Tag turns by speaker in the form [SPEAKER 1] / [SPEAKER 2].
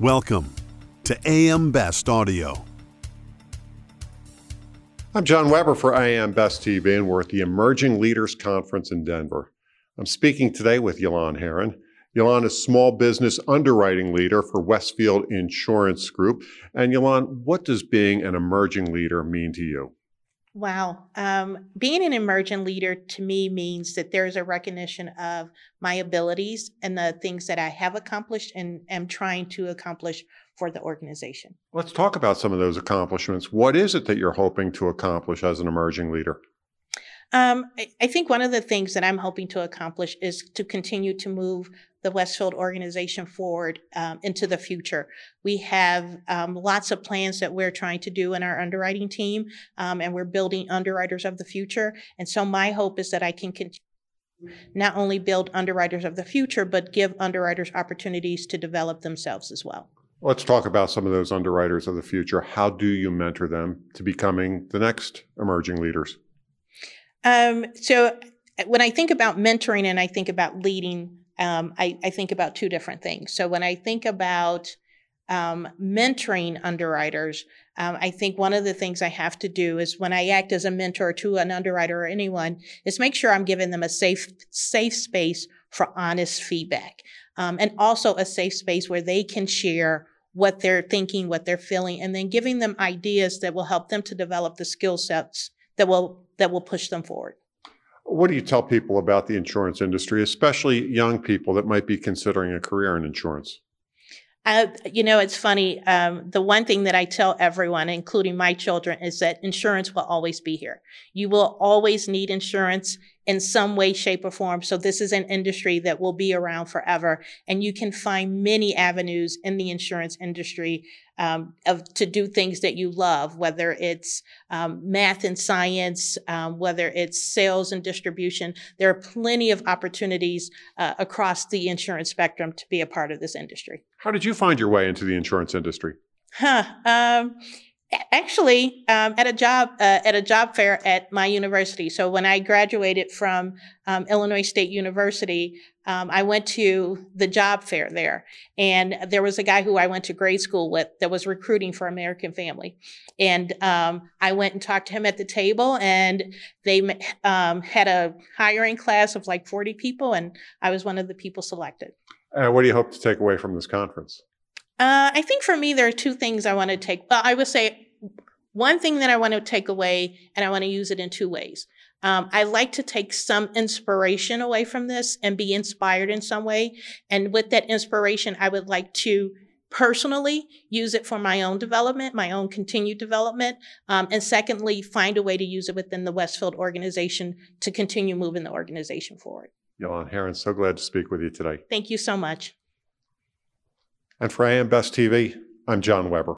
[SPEAKER 1] Welcome to AM Best Audio.
[SPEAKER 2] I'm John Weber for AM Best TV, and we're at the Emerging Leaders Conference in Denver. I'm speaking today with Yolande Herron. Yolande is small business underwriting leader for Westfield Insurance Group. And Yolande, what does being an emerging leader mean to you?
[SPEAKER 3] Wow. Um, being an emerging leader to me means that there's a recognition of my abilities and the things that I have accomplished and am trying to accomplish for the organization.
[SPEAKER 2] Let's talk about some of those accomplishments. What is it that you're hoping to accomplish as an emerging leader?
[SPEAKER 3] Um, I, I think one of the things that I'm hoping to accomplish is to continue to move the Westfield organization forward um, into the future. We have um, lots of plans that we're trying to do in our underwriting team, um, and we're building underwriters of the future. And so my hope is that I can continue not only build underwriters of the future, but give underwriters opportunities to develop themselves as well.
[SPEAKER 2] Let's talk about some of those underwriters of the future. How do you mentor them to becoming the next emerging leaders?
[SPEAKER 3] Um, so when I think about mentoring and I think about leading, um, I, I, think about two different things. So when I think about um, mentoring underwriters, um, I think one of the things I have to do is when I act as a mentor to an underwriter or anyone is make sure I'm giving them a safe safe space for honest feedback, um, and also a safe space where they can share what they're thinking, what they're feeling, and then giving them ideas that will help them to develop the skill sets that will that will push them forward.
[SPEAKER 2] What do you tell people about the insurance industry, especially young people that might be considering a career in insurance?
[SPEAKER 3] Uh, you know, it's funny. Um, the one thing that I tell everyone, including my children, is that insurance will always be here. You will always need insurance in some way, shape, or form. So this is an industry that will be around forever, and you can find many avenues in the insurance industry um, of to do things that you love, whether it's um, math and science, um, whether it's sales and distribution. There are plenty of opportunities uh, across the insurance spectrum to be a part of this industry.
[SPEAKER 2] How did you find your way into the insurance industry?
[SPEAKER 3] Huh. Actually um, at a job uh, at a job fair at my university. So when i graduated from um, illinois state university um, i went to the job fair there. And there was a guy who i went to grade school with that was recruiting for american family. And um, i went and talked to him at the table and they um, had a hiring class of like 40 people and i was one of the people selected.
[SPEAKER 2] Uh, what do you hope to take away from this conference?
[SPEAKER 3] Uh, I think for me, there are two things I want to take. Well, I would say one thing that I want to take away, and I want to use it in two ways. Um, I like to take some inspiration away from this and be inspired in some way. And with that inspiration, I would like to personally use it for my own development, my own continued development. Um, and secondly, find a way to use it within the Westfield organization to continue moving the organization forward.
[SPEAKER 2] Yolande Herron, so glad to speak with you today.
[SPEAKER 3] Thank you so much.
[SPEAKER 2] And for AM Best TV, I'm John Weber.